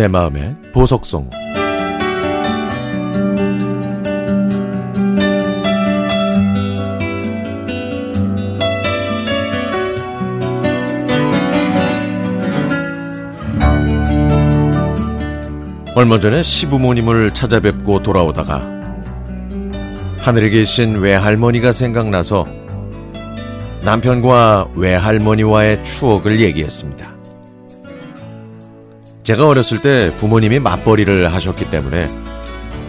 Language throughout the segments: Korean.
내 마음의 보석송 얼마 전에 시부모님을 찾아뵙고 돌아오다가 하늘에 계신 외할머니가 생각나서 남편과 외할머니와의 추억을 얘기했습니다. 제가 어렸을 때 부모님이 맞벌이를 하셨기 때문에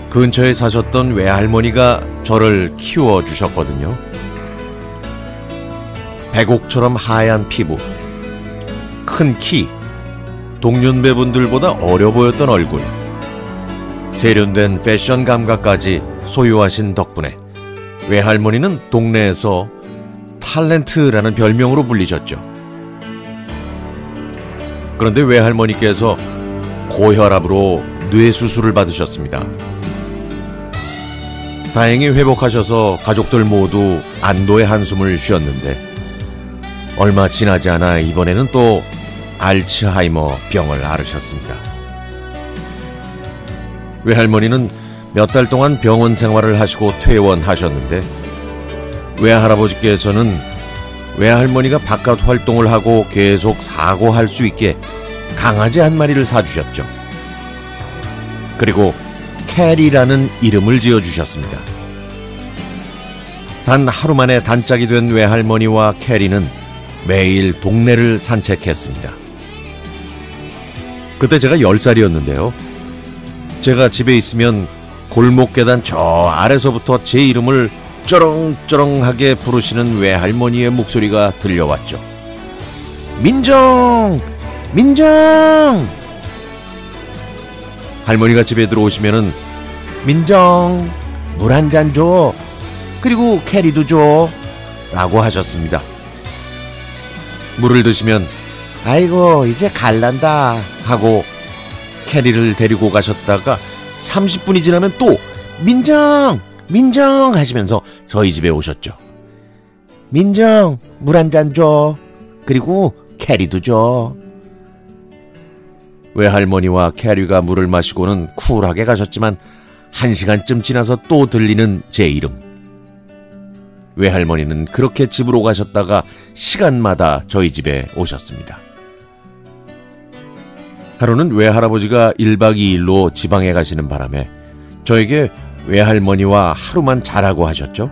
근처에 사셨던 외할머니가 저를 키워 주셨거든요. 백옥처럼 하얀 피부, 큰 키, 동년배분들보다 어려 보였던 얼굴, 세련된 패션 감각까지 소유하신 덕분에 외할머니는 동네에서 탤런트라는 별명으로 불리셨죠. 그런데 외할머니께서 고혈압으로 뇌 수술을 받으셨습니다. 다행히 회복하셔서 가족들 모두 안도의 한숨을 쉬었는데 얼마 지나지 않아 이번에는 또 알츠하이머 병을 앓으셨습니다. 외할머니는 몇 달 동안 병원 생활을 하시고 퇴원하셨는데 외할아버지께서는 외할머니가 바깥 활동을 하고 계속 사고할 수 있게 강아지 한 마리를 사주셨죠. 그리고 캐리라는 이름을 지어주셨습니다. 단 하루 만에 단짝이 된 외할머니와 캐리는 매일 동네를 산책했습니다. 그때 제가 10살이었는데요. 제가 집에 있으면 골목 계단 저 아래서부터 제 이름을 쩌렁쩌렁하게 부르시는 외할머니의 목소리가 들려왔죠. 민정! 민정! 할머니가 집에 들어오시면은 민정, 물 한 잔 줘. 그리고 캐리도 줘. 라고 하셨습니다. 물을 드시면 아이고 이제 갈란다 하고 캐리를 데리고 가셨다가 30분이 지나면 또 민정 민정 하시면서 저희 집에 오셨죠. 민정 물 한 잔 줘. 그리고 캐리도 줘. 외할머니와 캐리가 물을 마시고는 쿨하게 가셨지만 한 시간쯤 지나서 또 들리는 제 이름. 외할머니는 그렇게 집으로 가셨다가 시간마다 저희 집에 오셨습니다. 하루는 외할아버지가 1박 2일로 지방에 가시는 바람에 저에게 외할머니와 하루만 자라고 하셨죠.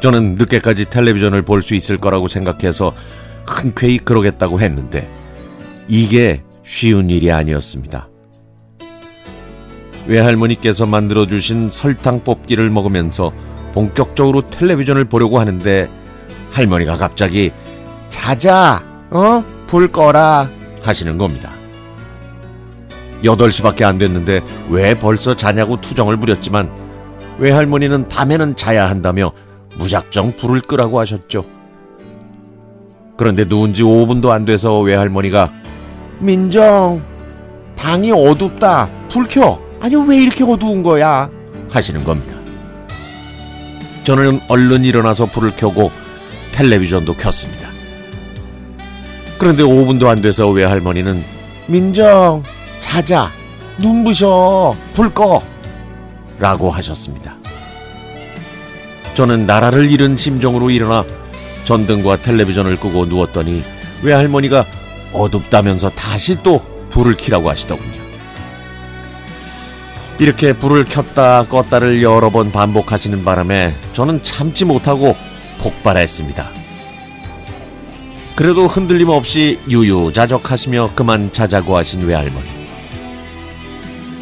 저는 늦게까지 텔레비전을 볼 수 있을 거라고 생각해서 흔쾌히 그러겠다고 했는데 이게 쉬운 일이 아니었습니다. 외할머니께서 만들어주신 설탕 뽑기를 먹으면서 본격적으로 텔레비전을 보려고 하는데 할머니가 갑자기 자자, 어? 불 꺼라 하시는 겁니다. 8시밖에 안 됐는데 왜 벌써 자냐고 투정을 부렸지만 외할머니는 밤에는 자야 한다며 무작정 불을 끄라고 하셨죠. 그런데 누운 지 5분도 안 돼서 외할머니가 민정 방이 어둡다 불 켜. 아니 왜 이렇게 어두운 거야 하시는 겁니다. 저는 얼른 일어나서 불을 켜고 텔레비전도 켰습니다. 그런데 5분도 안 돼서 외할머니는 민정 자자 눈부셔 불 꺼 라고 하셨습니다. 저는 나라를 잃은 심정으로 일어나 전등과 텔레비전을 끄고 누웠더니 외할머니가 어둡다면서 다시 또 불을 켜라고 하시더군요. 이렇게 불을 켰다 껐다를 여러 번 반복하시는 바람에 저는 참지 못하고 폭발했습니다. 그래도 흔들림 없이 유유자적하시며 그만 자자고 하신 외할머니.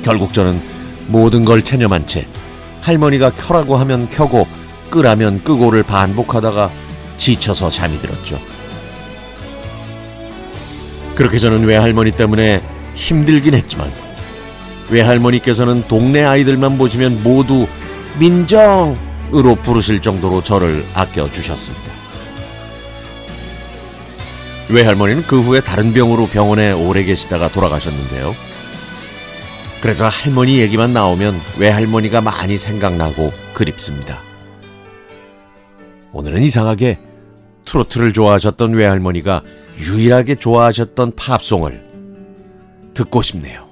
결국 저는 모든 걸 체념한 채 할머니가 켜라고 하면 켜고 끄라면 끄고를 반복하다가 지쳐서 잠이 들었죠. 그렇게 저는 외할머니 때문에 힘들긴 했지만 외할머니께서는 동네 아이들만 보시면 모두 민정으로 부르실 정도로 저를 아껴주셨습니다. 외할머니는 그 후에 다른 병으로 병원에 오래 계시다가 돌아가셨는데요. 그래서 할머니 얘기만 나오면 외할머니가 많이 생각나고 그립습니다. 오늘은 이상하게 트로트를 좋아하셨던 외할머니가 유일하게 좋아하셨던 팝송을 듣고 싶네요.